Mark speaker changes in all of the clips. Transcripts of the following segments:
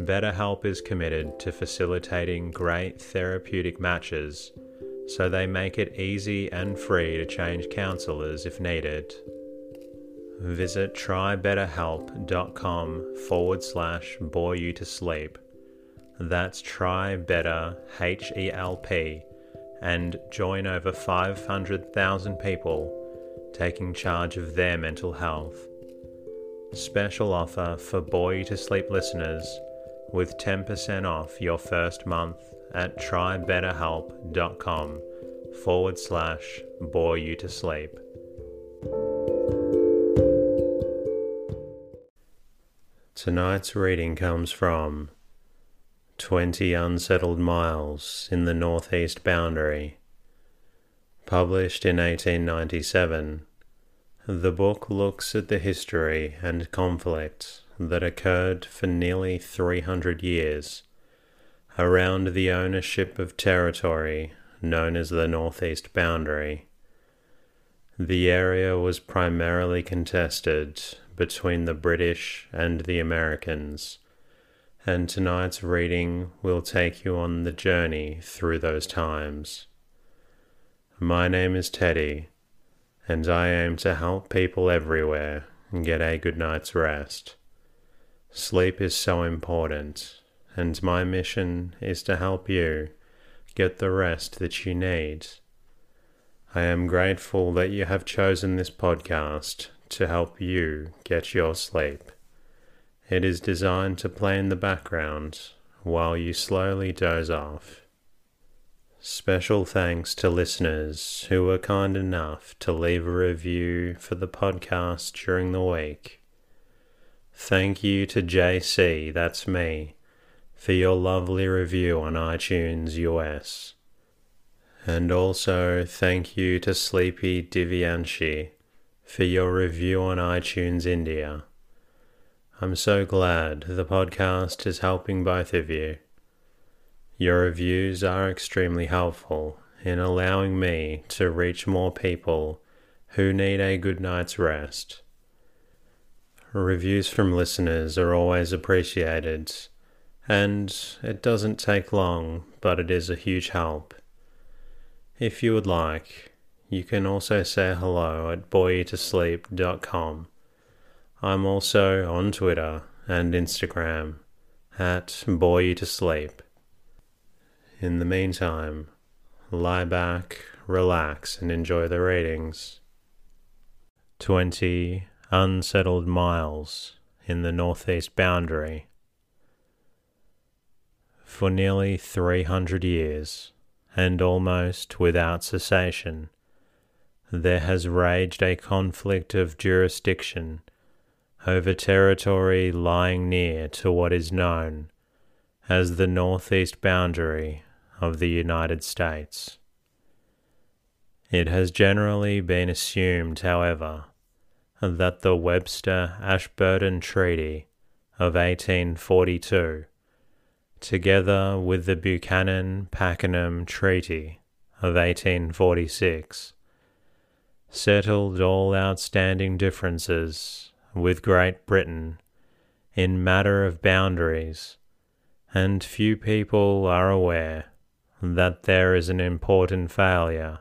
Speaker 1: BetterHelp is committed to facilitating great therapeutic matches, so they make it easy and free to change counselors if needed. Visit trybetterhelp.com forward slash bore you to sleep. That's try better H E L P and join over 500,000 people taking charge of their mental health. Special offer for You to Sleep listeners with 10% off your first month at trybetterhelp.com forward slash bore you to sleep. Tonight's reading comes from 20 Unsettled Miles in the Northeast Boundary Published in 1897, the book looks at the history and conflict that occurred for nearly 300 years around the ownership of territory known as the Northeast Boundary. The area was primarily contested between the British and the Americans, and tonight's reading will take you on the journey through those times. My name is Teddy, and I aim to help people everywhere get a good night's rest. Sleep is so important, and my mission is to help you get the rest that you need. I am grateful that you have chosen this podcast to help you get your sleep. It is designed to play in the background while you slowly doze off. Special thanks to listeners who were kind enough to leave a review for the podcast during the week. Thank you to JC, that's me, for your lovely review on iTunes US. And also thank you to Sleepy Divyanshi for your review on iTunes India. I'm so glad the podcast is helping both of you. Your reviews are extremely helpful in allowing me to reach more people who need a good night's rest. Reviews from listeners are always appreciated, and it doesn't take long, but it is a huge help. If you would like, you can also say hello at boreyoutosleep.com. I'm also on Twitter and Instagram at boreyoutosleep. In the meantime, lie back, relax, and enjoy the ratings. 20 unsettled miles in the northeast boundary. For nearly 300 years, and almost without cessation, there has raged a conflict of jurisdiction over territory lying near to what is known as the northeast boundary of the United States. It has generally been assumed, however, that the Webster Ashburton Treaty of 1842, together with the Buchanan Pakenham Treaty of 1846, settled all outstanding differences with Great Britain in matter of boundaries, and few people are aware that there is an important failure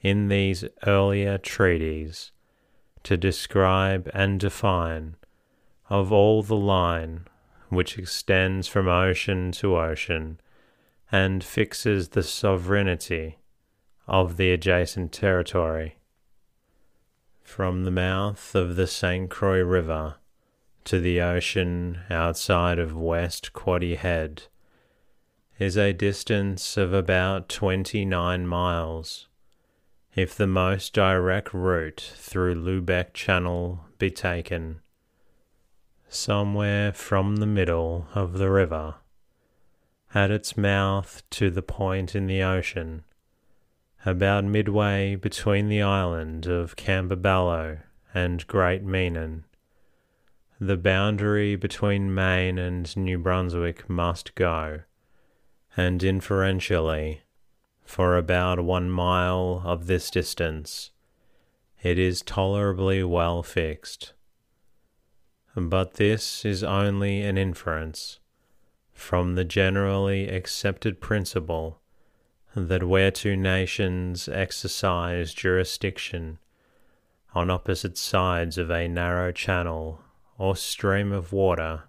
Speaker 1: in these earlier treaties to describe and define of all the line which extends from ocean to ocean and fixes the sovereignty of the adjacent territory. From the mouth of the St. Croix River to the ocean outside of West Quoddy Head is a distance of about 29 miles. If the most direct route through Lubec Channel be taken, somewhere from the middle of the river, at its mouth to the point in the ocean, about midway between the island of Campobello and Great Meenan. The boundary between Maine and New Brunswick must go, and inferentially, for about one mile of this distance, it is tolerably well fixed. But this is only an inference from the generally accepted principle that where two nations exercise jurisdiction on opposite sides of a narrow channel or stream of water,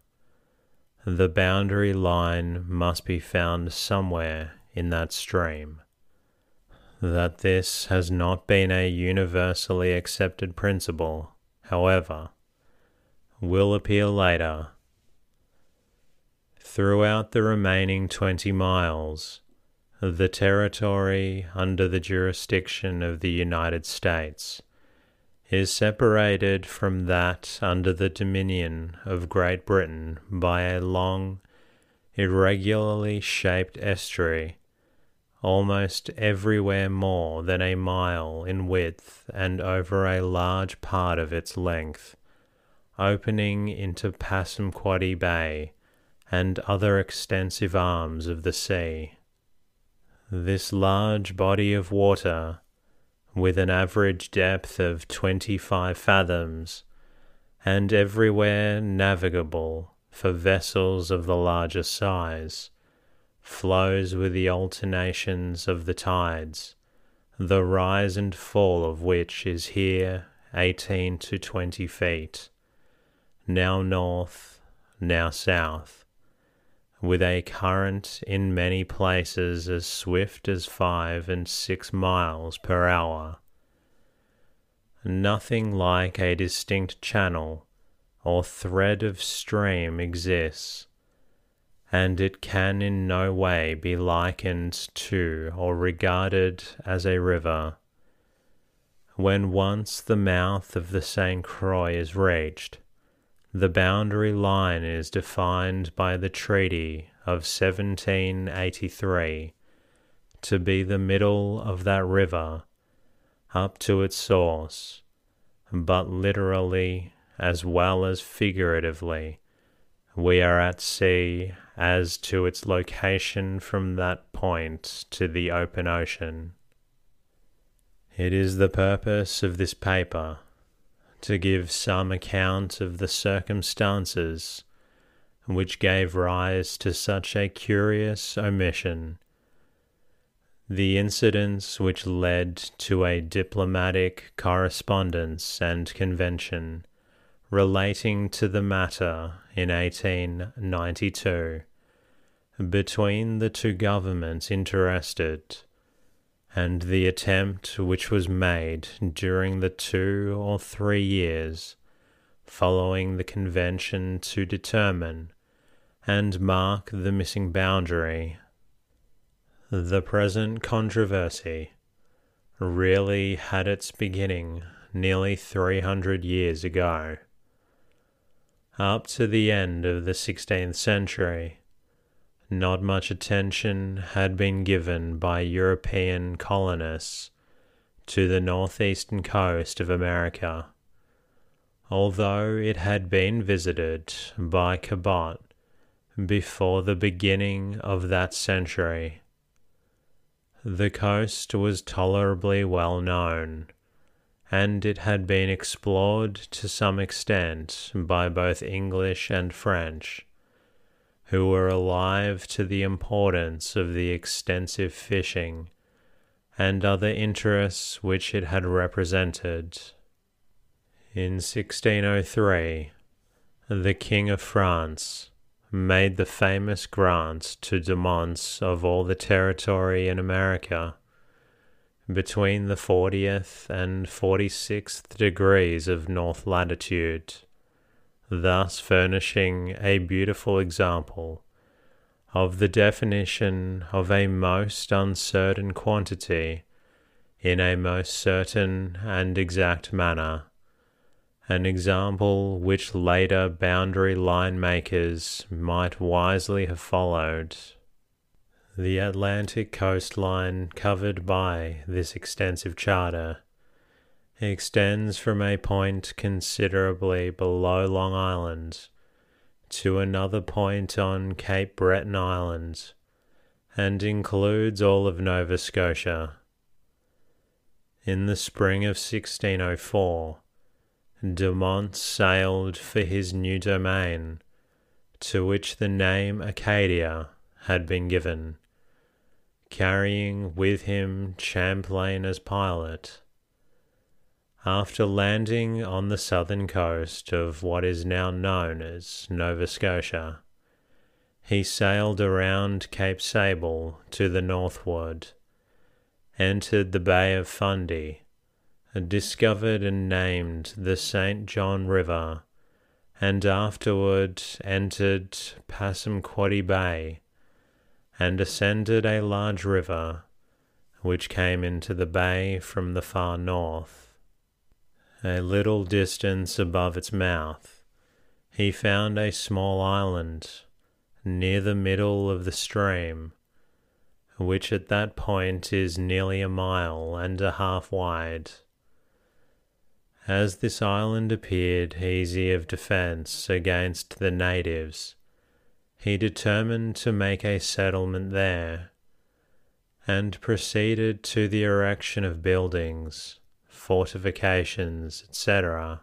Speaker 1: the boundary line must be found somewhere in that stream. That this has not been a universally accepted principle, however, will appear later. Throughout the remaining 20 miles, the territory under the jurisdiction of the United States is separated from that under the dominion of Great Britain by a long, irregularly shaped estuary, almost everywhere more than a mile in width and over a large part of its length, opening into Passamaquoddy Bay and other extensive arms of the sea. This large body of water with an average depth of 25 fathoms, and everywhere navigable for vessels of the larger size, flows with the alternations of the tides, the rise and fall of which is here 18 to 20 feet, now north, now south with a current in many places as swift as five and six miles per hour. Nothing like a distinct channel or thread of stream exists, and it can in no way be likened to or regarded as a river. When once the mouth of the St. Croix is reached, the boundary line is defined by the Treaty of 1783 to be the middle of that river up to its source, but literally as well as figuratively, we are at sea as to its location from that point to the open ocean. It is the purpose of this paper to give some account of the circumstances which gave rise to such a curious omission. The incidents which led to a diplomatic correspondence and convention relating to the matter in 1892 between the two governments interested and the attempt which was made during the two or three years following the convention to determine and mark the missing boundary. The present controversy really had its beginning nearly 300 years ago. Up to the end of the 16th century, not much attention had been given by European colonists to the northeastern coast of America, although it had been visited by Cabot before the beginning of that century. The coast was tolerably well known, and it had been explored to some extent by both English and French, who were alive to the importance of the extensive fishing and other interests which it had represented. In 1603, the King of France made the famous grant to de Monts of all the territory in America between the 40th and 46th degrees of north latitude, thus furnishing a beautiful example of the definition of a most uncertain quantity in a most certain and exact manner an example which later boundary line makers might wisely have followed. The Atlantic coastline covered by this extensive charter extends from a point considerably below Long Island to another point on Cape Breton Island and includes all of Nova Scotia. In the spring of 1604, De Monts sailed for his new domain, to which the name Acadia had been given, carrying with him Champlain as pilot. After landing on the southern coast of what is now known as Nova Scotia, he sailed around Cape Sable to the northward, entered the Bay of Fundy, and discovered and named the St. John River, and afterward entered Passamaquoddy Bay and ascended a large river which came into the bay from the far north. A little distance above its mouth, he found a small island near the middle of the stream, which at that point is nearly a mile and a half wide. As this island appeared easy of defence against the natives, he determined to make a settlement there, and proceeded to the erection of buildings, fortifications, etc.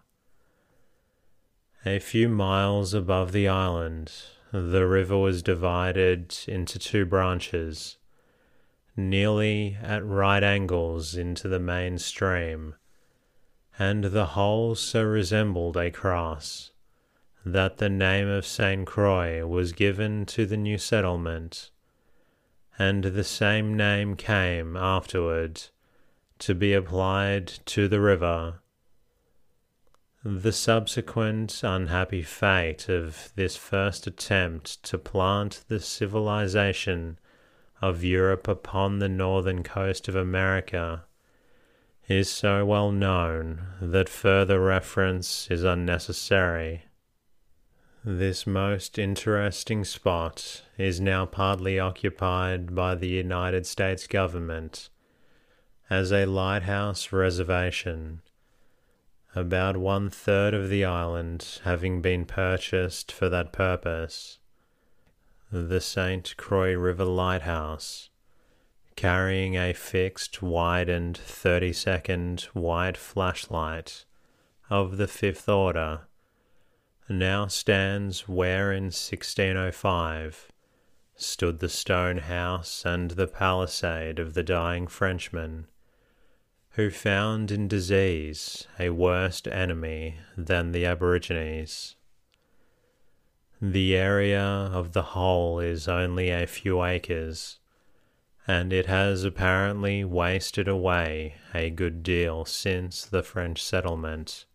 Speaker 1: A few miles above the island, the river was divided into two branches, nearly at right angles into the main stream and the whole so resembled a cross that the name of St. Croix was given to the new settlement, and the same name came afterward to be applied to the river. The subsequent unhappy fate of this first attempt to plant the civilization of Europe upon the northern coast of America is so well known that further reference is unnecessary. This most interesting spot is now partly occupied by the United States government as a lighthouse reservation, about one third of the island having been purchased for that purpose. The St. Croix River Lighthouse carrying a fixed, widened 30 second white flashlight of the fifth order, now stands where in 1605 stood the stone house and the palisade of the dying Frenchman, who found in disease a worse enemy than the Aborigines. The area of the whole is only a few acres and it has apparently wasted away a good deal since the French settlement,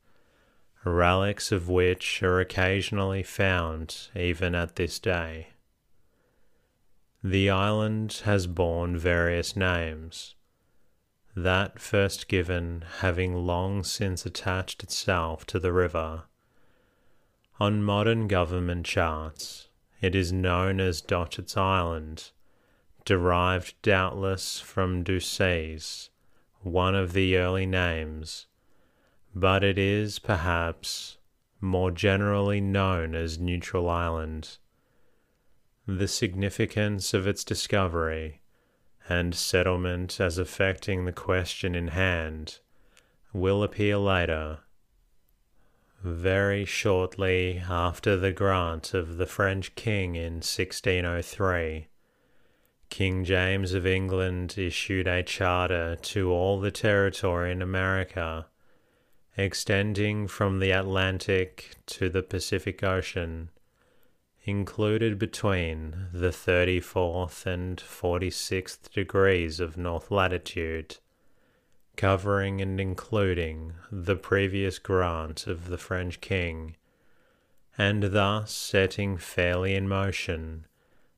Speaker 1: relics of which are occasionally found even at this day. The island has borne various names, that first given having long since attached itself to the river. On modern government charts, it is known as Dochet's Island derived doubtless from Deuces, one of the early names, but it is perhaps more generally known as Neutral Island. The significance of its discovery and settlement as affecting the question in hand will appear later. Very shortly after the grant of the French king in 1603, King James of England issued a charter to all the territory in America, extending from the Atlantic to the Pacific Ocean, included between the 34th and 46th degrees of north latitude covering and including the previous grant of the French king, and thus setting fairly in motion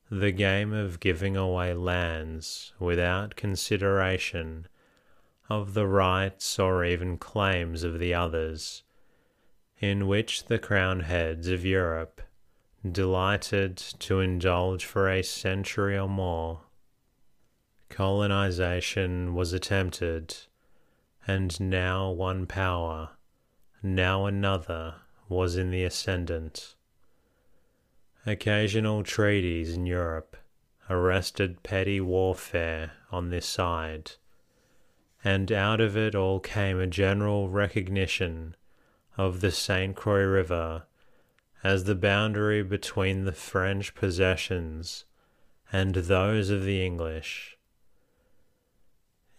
Speaker 1: the game of giving away lands without consideration of the rights or even claims of the others, in which the crown heads of Europe delighted to indulge for a century or more. Colonization was attempted and now one power, now another, was in the ascendant. Occasional treaties in Europe arrested petty warfare on this side, and out of it all came a general recognition of the St. Croix River as the boundary between the French possessions and those of the English.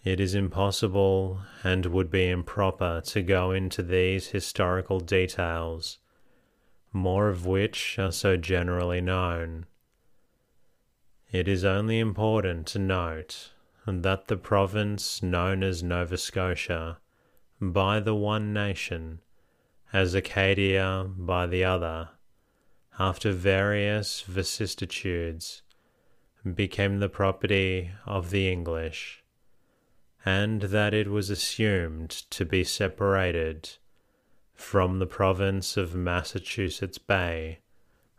Speaker 1: It is impossible and would be improper to go into these historical details, more of which are so generally known. It is only important to note that the province known as Nova Scotia by the one nation, as Acadia by the other, after various vicissitudes, became the property of the English and that it was assumed to be separated from the province of Massachusetts Bay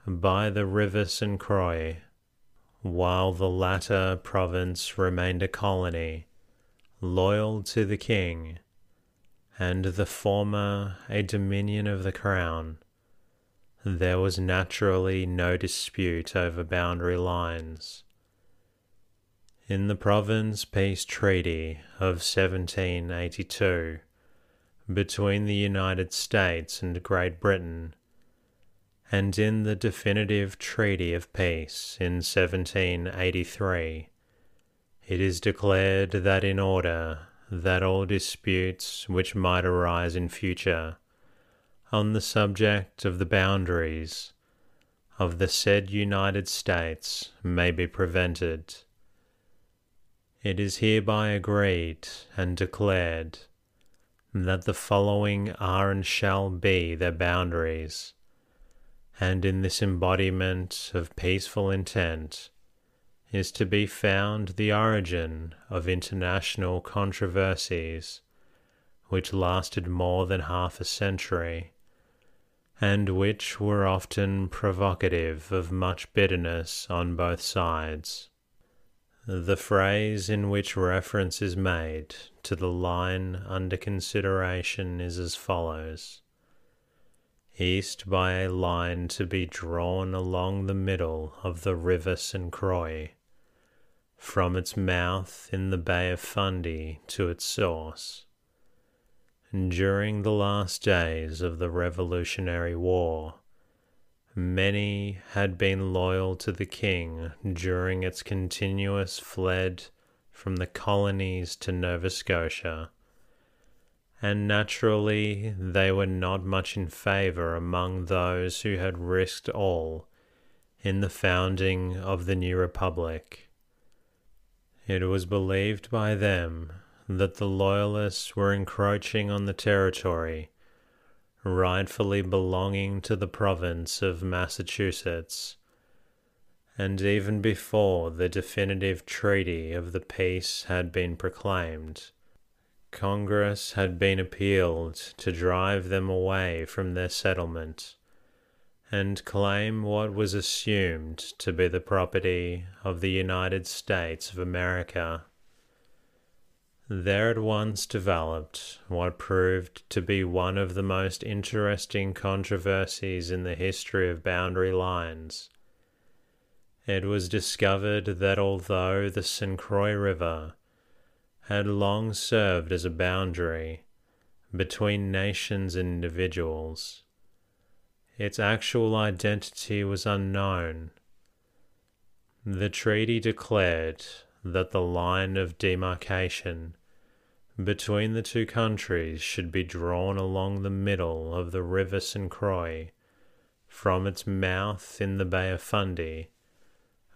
Speaker 1: by the River St. Croix, while the latter province remained a colony loyal to the king, and the former a dominion of the crown. There was naturally no dispute over boundary lines in the Province Peace Treaty of 1782 between the United States and Great Britain, and in the definitive Treaty of Peace in 1783, it is declared that in order that all disputes which might arise in future on the subject of the boundaries of the said United States may be prevented it is hereby agreed and declared that the following are and shall be their boundaries, and in this embodiment of peaceful intent is to be found the origin of international controversies which lasted more than half a century, and which were often provocative of much bitterness on both sides. The phrase in which reference is made to the line under consideration is as follows East by a line to be drawn along the middle of the River St. Croix, from its mouth in the Bay of Fundy to its source. During the last days of the Revolutionary War, Many had been loyal to the king during its continuous fled from the colonies to Nova Scotia, and naturally they were not much in favour among those who had risked all in the founding of the new republic. It was believed by them that the Loyalists were encroaching on the territory rightfully belonging to the province of Massachusetts, and even before the definitive treaty of the peace had been proclaimed, Congress had been appealed to drive them away from their settlement and claim what was assumed to be the property of the United States of America. There at once developed what proved to be one of the most interesting controversies in the history of boundary lines. It was discovered that although the St. Croix River had long served as a boundary between nations and individuals, its actual identity was unknown. The treaty declared that the line of demarcation between the two countries should be drawn along the middle of the River St. Croix from its mouth in the Bay of Fundy,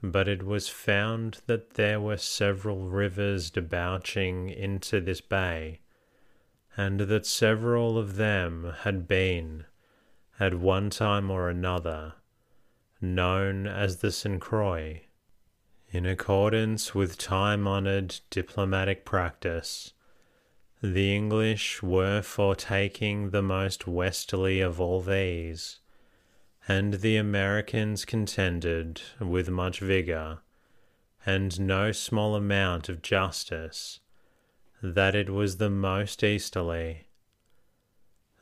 Speaker 1: but it was found that there were several rivers debouching into this bay, and that several of them had been, at one time or another, known as the St. Croix. In accordance with time honored diplomatic practice, the English were for taking the most westerly of all these, and the Americans contended with much vigor and no small amount of justice that it was the most easterly.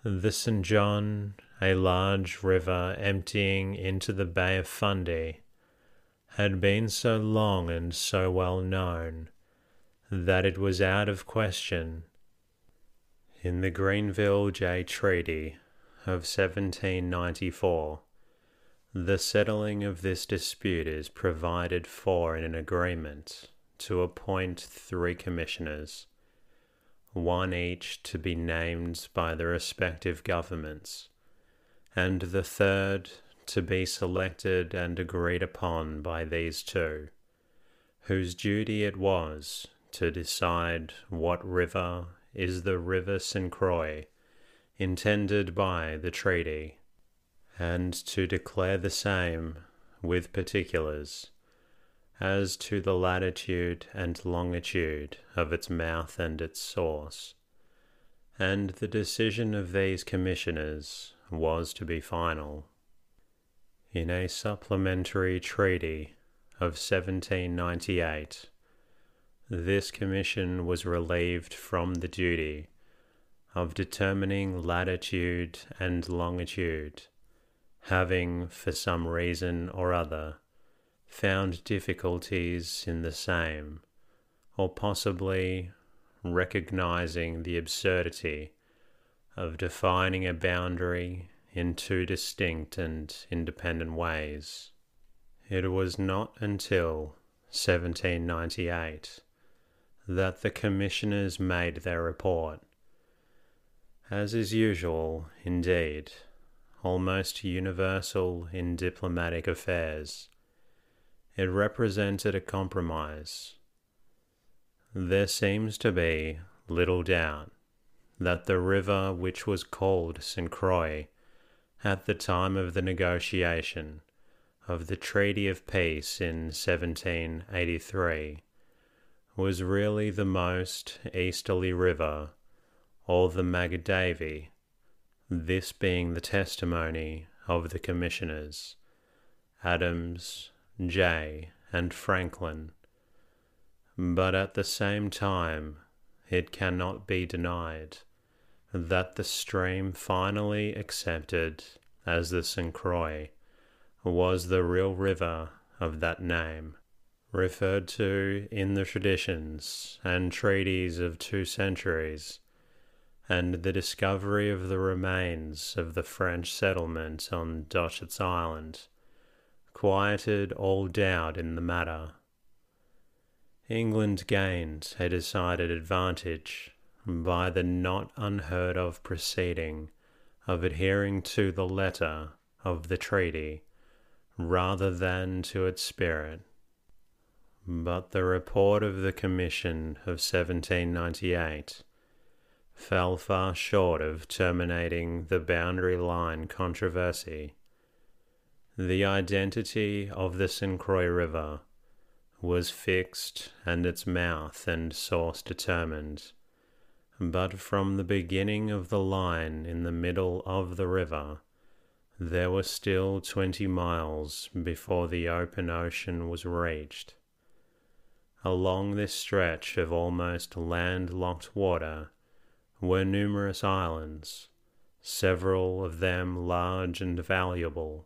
Speaker 1: The St. John, a large river emptying into the Bay of Fundy, had been so long and so well known that it was out of question. In the Grenville Jay Treaty of 1794, the settling of this dispute is provided for in an agreement to appoint three commissioners, one each to be named by the respective governments, and the third to be selected and agreed upon by these two, whose duty it was to decide what river is the River St. Croix intended by the treaty, and to declare the same with particulars as to the latitude and longitude of its mouth and its source. And the decision of these commissioners was to be final in a supplementary treaty of 1798, this commission was relieved from the duty of determining latitude and longitude, having, for some reason or other, found difficulties in the same, or possibly recognizing the absurdity of defining a boundary in two distinct and independent ways. It was not until 1798 that the commissioners made their report. As is usual, indeed, almost universal in diplomatic affairs, it represented a compromise. There seems to be little doubt that the river which was called St. Croix at the time of the negotiation of the Treaty of Peace in 1783 was really the most easterly river, or the Magaguadavic, this being the testimony of the commissioners, Adams, Jay, and Franklin. But at the same time, it cannot be denied that the stream finally accepted as the St. Croix was the real river of that name, referred to in the traditions and treaties of two centuries, and the discovery of the remains of the French settlement on Dochet's Island quieted all doubt in the matter. England gained a decided advantage by the not unheard of proceeding of adhering to the letter of the treaty rather than to its spirit. But the report of the Commission of 1798 fell far short of terminating the boundary line controversy. The identity of the St. Croix River was fixed and its mouth and source determined but from the beginning of the line in the middle of the river, there were still twenty miles before the open ocean was reached. Along this stretch of almost landlocked water were numerous islands, several of them large and valuable,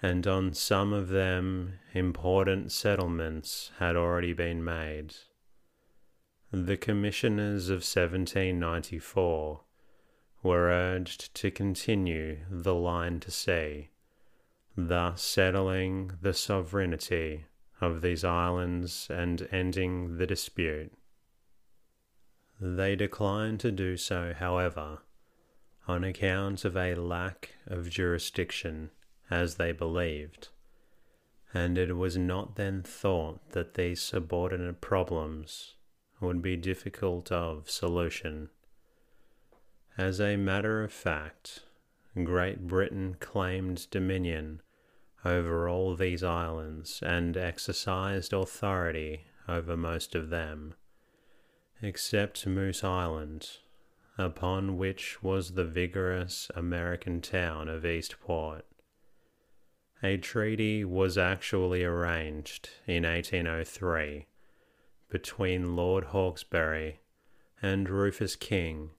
Speaker 1: and on some of them important settlements had already been made. The commissioners of 1794 were urged to continue the line to sea, thus settling the sovereignty of these islands and ending the dispute. They declined to do so, however, on account of a lack of jurisdiction, as they believed, and it was not then thought that these subordinate problems would be difficult of solution. As a matter of fact, Great Britain claimed dominion over all these islands and exercised authority over most of them, except Moose Island, upon which was the vigorous American town of Eastport. A treaty was actually arranged in 1803 between Lord Hawkesbury and Rufus King,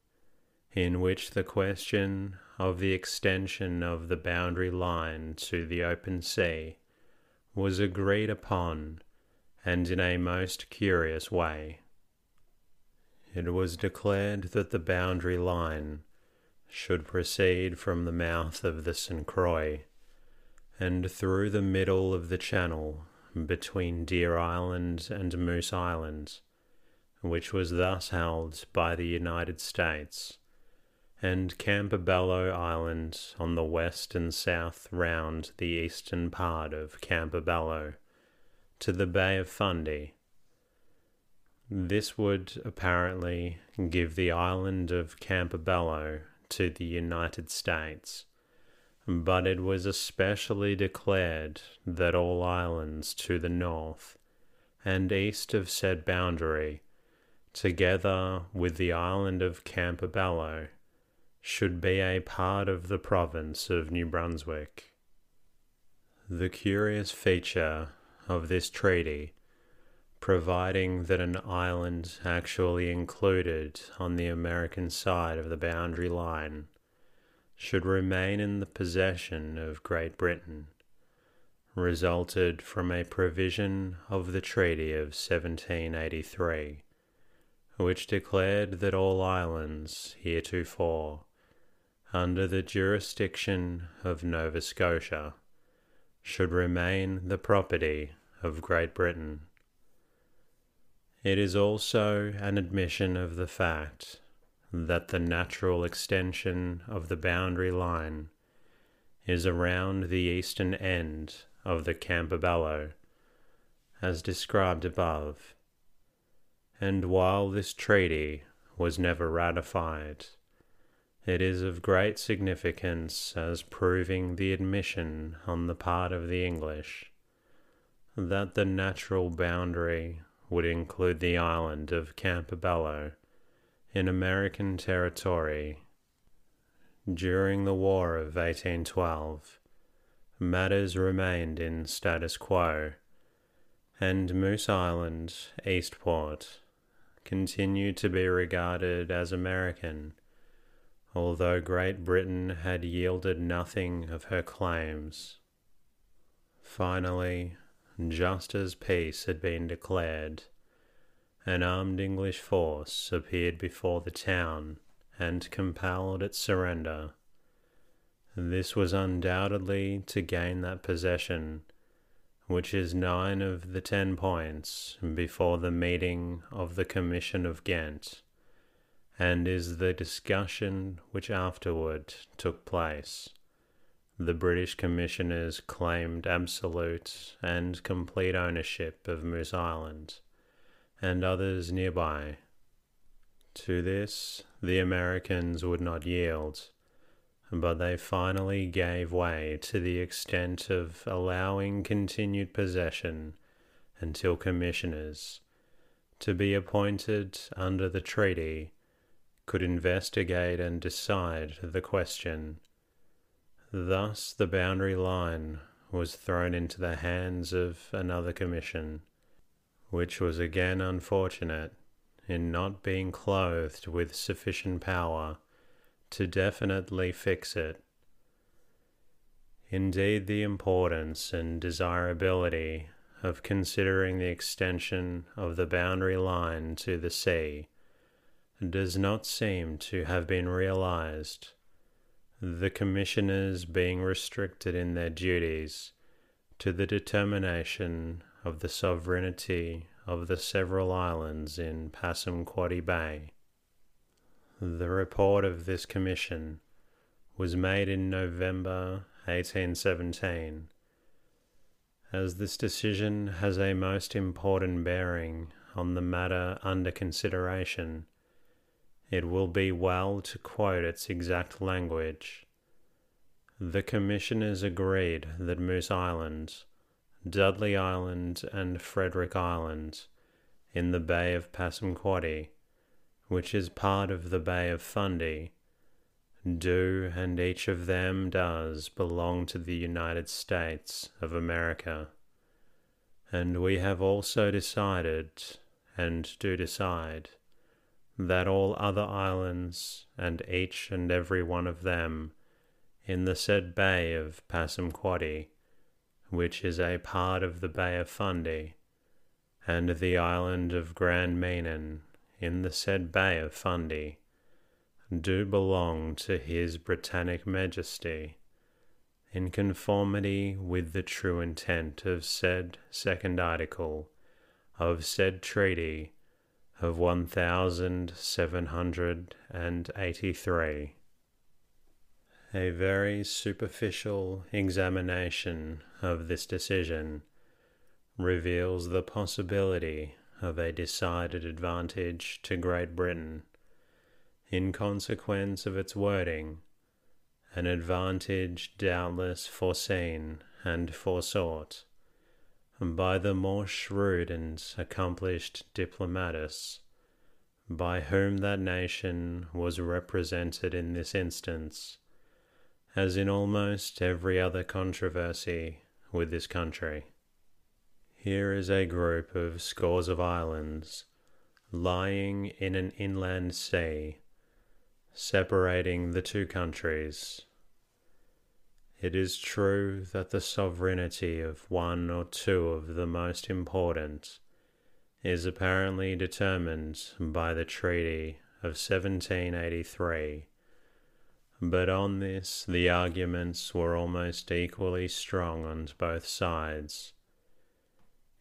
Speaker 1: in which the question of the extension of the boundary line to the open sea was agreed upon and in a most curious way. It was declared that the boundary line should proceed from the mouth of the St. Croix and through the middle of the channel between Deer Island and Moose Island, which was thus held by the United States and Campobello Island on the west and south round the eastern part of Campobello to the Bay of Fundy. This would apparently give the island of Campobello to the United States, but it was especially declared that all islands to the north and east of said boundary, together with the island of Campobello, should be a part of the province of New Brunswick. The curious feature of this treaty, providing that an island actually included on the American side of the boundary line should remain in the possession of Great Britain, resulted from a provision of the Treaty of 1783, which declared that all islands heretofore under the jurisdiction of Nova Scotia should remain the property of Great Britain. It is also an admission of the fact that the natural extension of the boundary line is around the eastern end of the Campobello, as described above, and while this treaty was never ratified, it is of great significance as proving the admission on the part of the English that the natural boundary would include the island of Campobello in American territory. During the War of 1812, matters remained in status quo, and Moose Island, Eastport, continued to be regarded as American although Great Britain had yielded nothing of her claims. Finally, just as peace had been declared, an armed English force appeared before the town and compelled its surrender. This was undoubtedly to gain that possession, which is nine of the ten points before the meeting of the Commission of Ghent and is the discussion which afterward took place. The British commissioners claimed absolute and complete ownership of Moose Island and others nearby. To this the Americans would not yield, but they finally gave way to the extent of allowing continued possession until commissioners, to be appointed under the treaty, could investigate and decide the question. Thus, the boundary line was thrown into the hands of another commission, which was again unfortunate in not being clothed with sufficient power to definitely fix it. Indeed, the importance and desirability of considering the extension of the boundary line to the sea does not seem to have been realized, the commissioners being restricted in their duties to the determination of the sovereignty of the several islands in Passamaquoddy Bay. The report of this commission was made in November 1817. As this decision has a most important bearing on the matter under consideration, it will be well to quote its exact language. The commissioners agreed that Moose Island, Dudley Island, and Frederick Island, in the Bay of Passamaquoddy, which is part of the Bay of Fundy, do and each of them does belong to the United States of America. And we have also decided, and do decide, that all other islands, and each and every one of them, in the said Bay of Passamaquoddy, which is a part of the Bay of Fundy, and the island of Grand Manan in the said Bay of Fundy, do belong to His Britannic Majesty, in conformity with the true intent of said second article of said treaty of one thousand seven hundred and eighty three. A very superficial examination of this decision reveals the possibility of a decided advantage to Great Britain in consequence of its wording, an advantage doubtless foreseen and foresought by the more shrewd and accomplished diplomatists by whom that nation was represented in this instance, as in almost every other controversy with this country. Here is a group of scores of islands lying in an inland sea, separating the two countries it is true that the sovereignty of one or two of the most important is apparently determined by the Treaty of 1783, but on this the arguments were almost equally strong on both sides.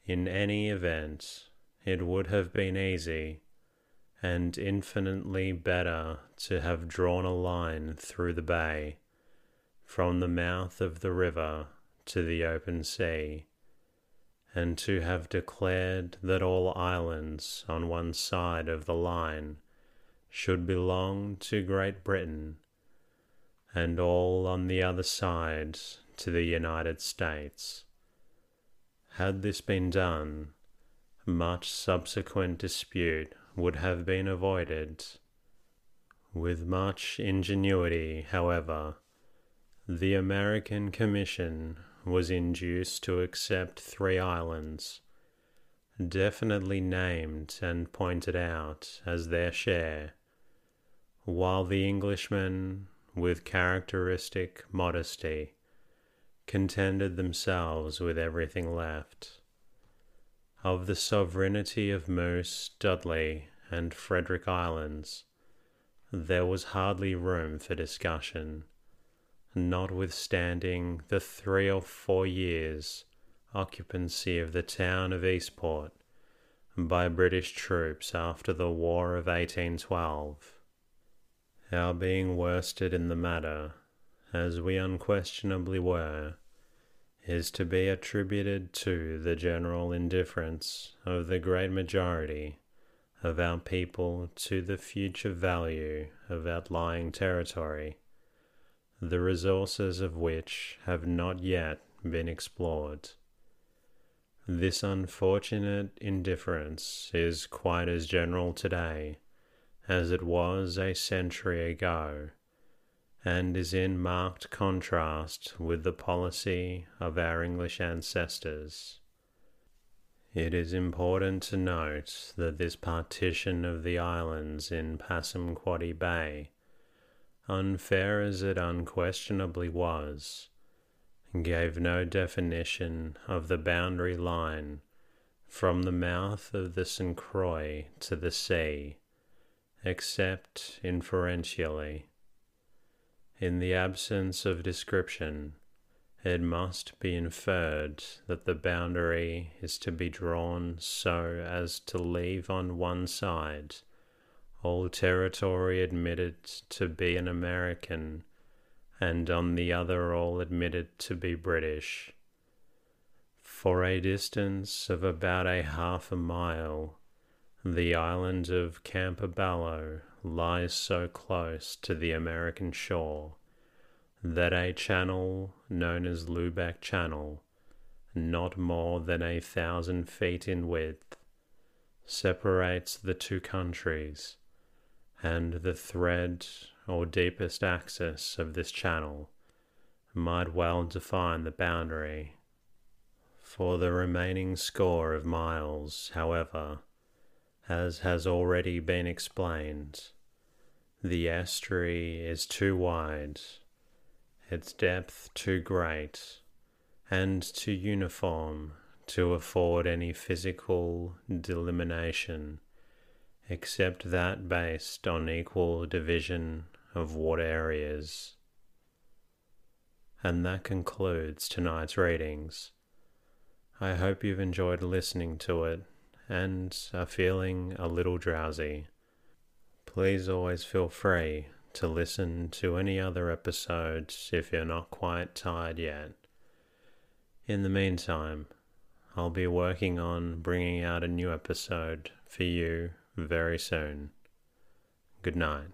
Speaker 1: In any event, it would have been easy and infinitely better to have drawn a line through the bay from the mouth of the river to the open sea, and to have declared that all islands on one side of the line should belong to Great Britain, and all on the other side to the United States. Had this been done, much subsequent dispute would have been avoided. With much ingenuity, however, the American Commission was induced to accept three islands, definitely named and pointed out as their share, while the Englishmen, with characteristic modesty, contented themselves with everything left. Of the sovereignty of Moose, Dudley, and Frederick Islands, there was hardly room for discussion notwithstanding the three or four years' occupancy of the town of Eastport by British troops after the War of 1812. Our being worsted in the matter, as we unquestionably were, is to be attributed to the general indifference of the great majority of our people to the future value of outlying territory the resources of which have not yet been explored. This unfortunate indifference is quite as general today as it was a century ago, and is in marked contrast with the policy of our English ancestors. It is important to note that this partition of the islands in Passamaquoddy Bay, unfair as it unquestionably was, gave no definition of the boundary line from the mouth of the St. Croix to the sea, except inferentially. In the absence of description, it must be inferred that the boundary is to be drawn so as to leave on one side all territory admitted to be an American, and on the other all admitted to be British. For a distance of about a half a mile, the island of Campobello lies so close to the American shore that a channel known as Lubec Channel, not more than a thousand feet in width, separates the two countries, and the thread or deepest axis of this channel might well define the boundary. For the remaining score of miles, however, as has already been explained, the estuary is too wide its depth too great and too uniform to afford any physical delimitation except that based on equal division of what areas. And that concludes tonight's readings. I hope you've enjoyed listening to it and are feeling a little drowsy. Please always feel free to listen to any other episodes if you're not quite tired yet. In the meantime, I'll be working on bringing out a new episode for you very soon. Good night.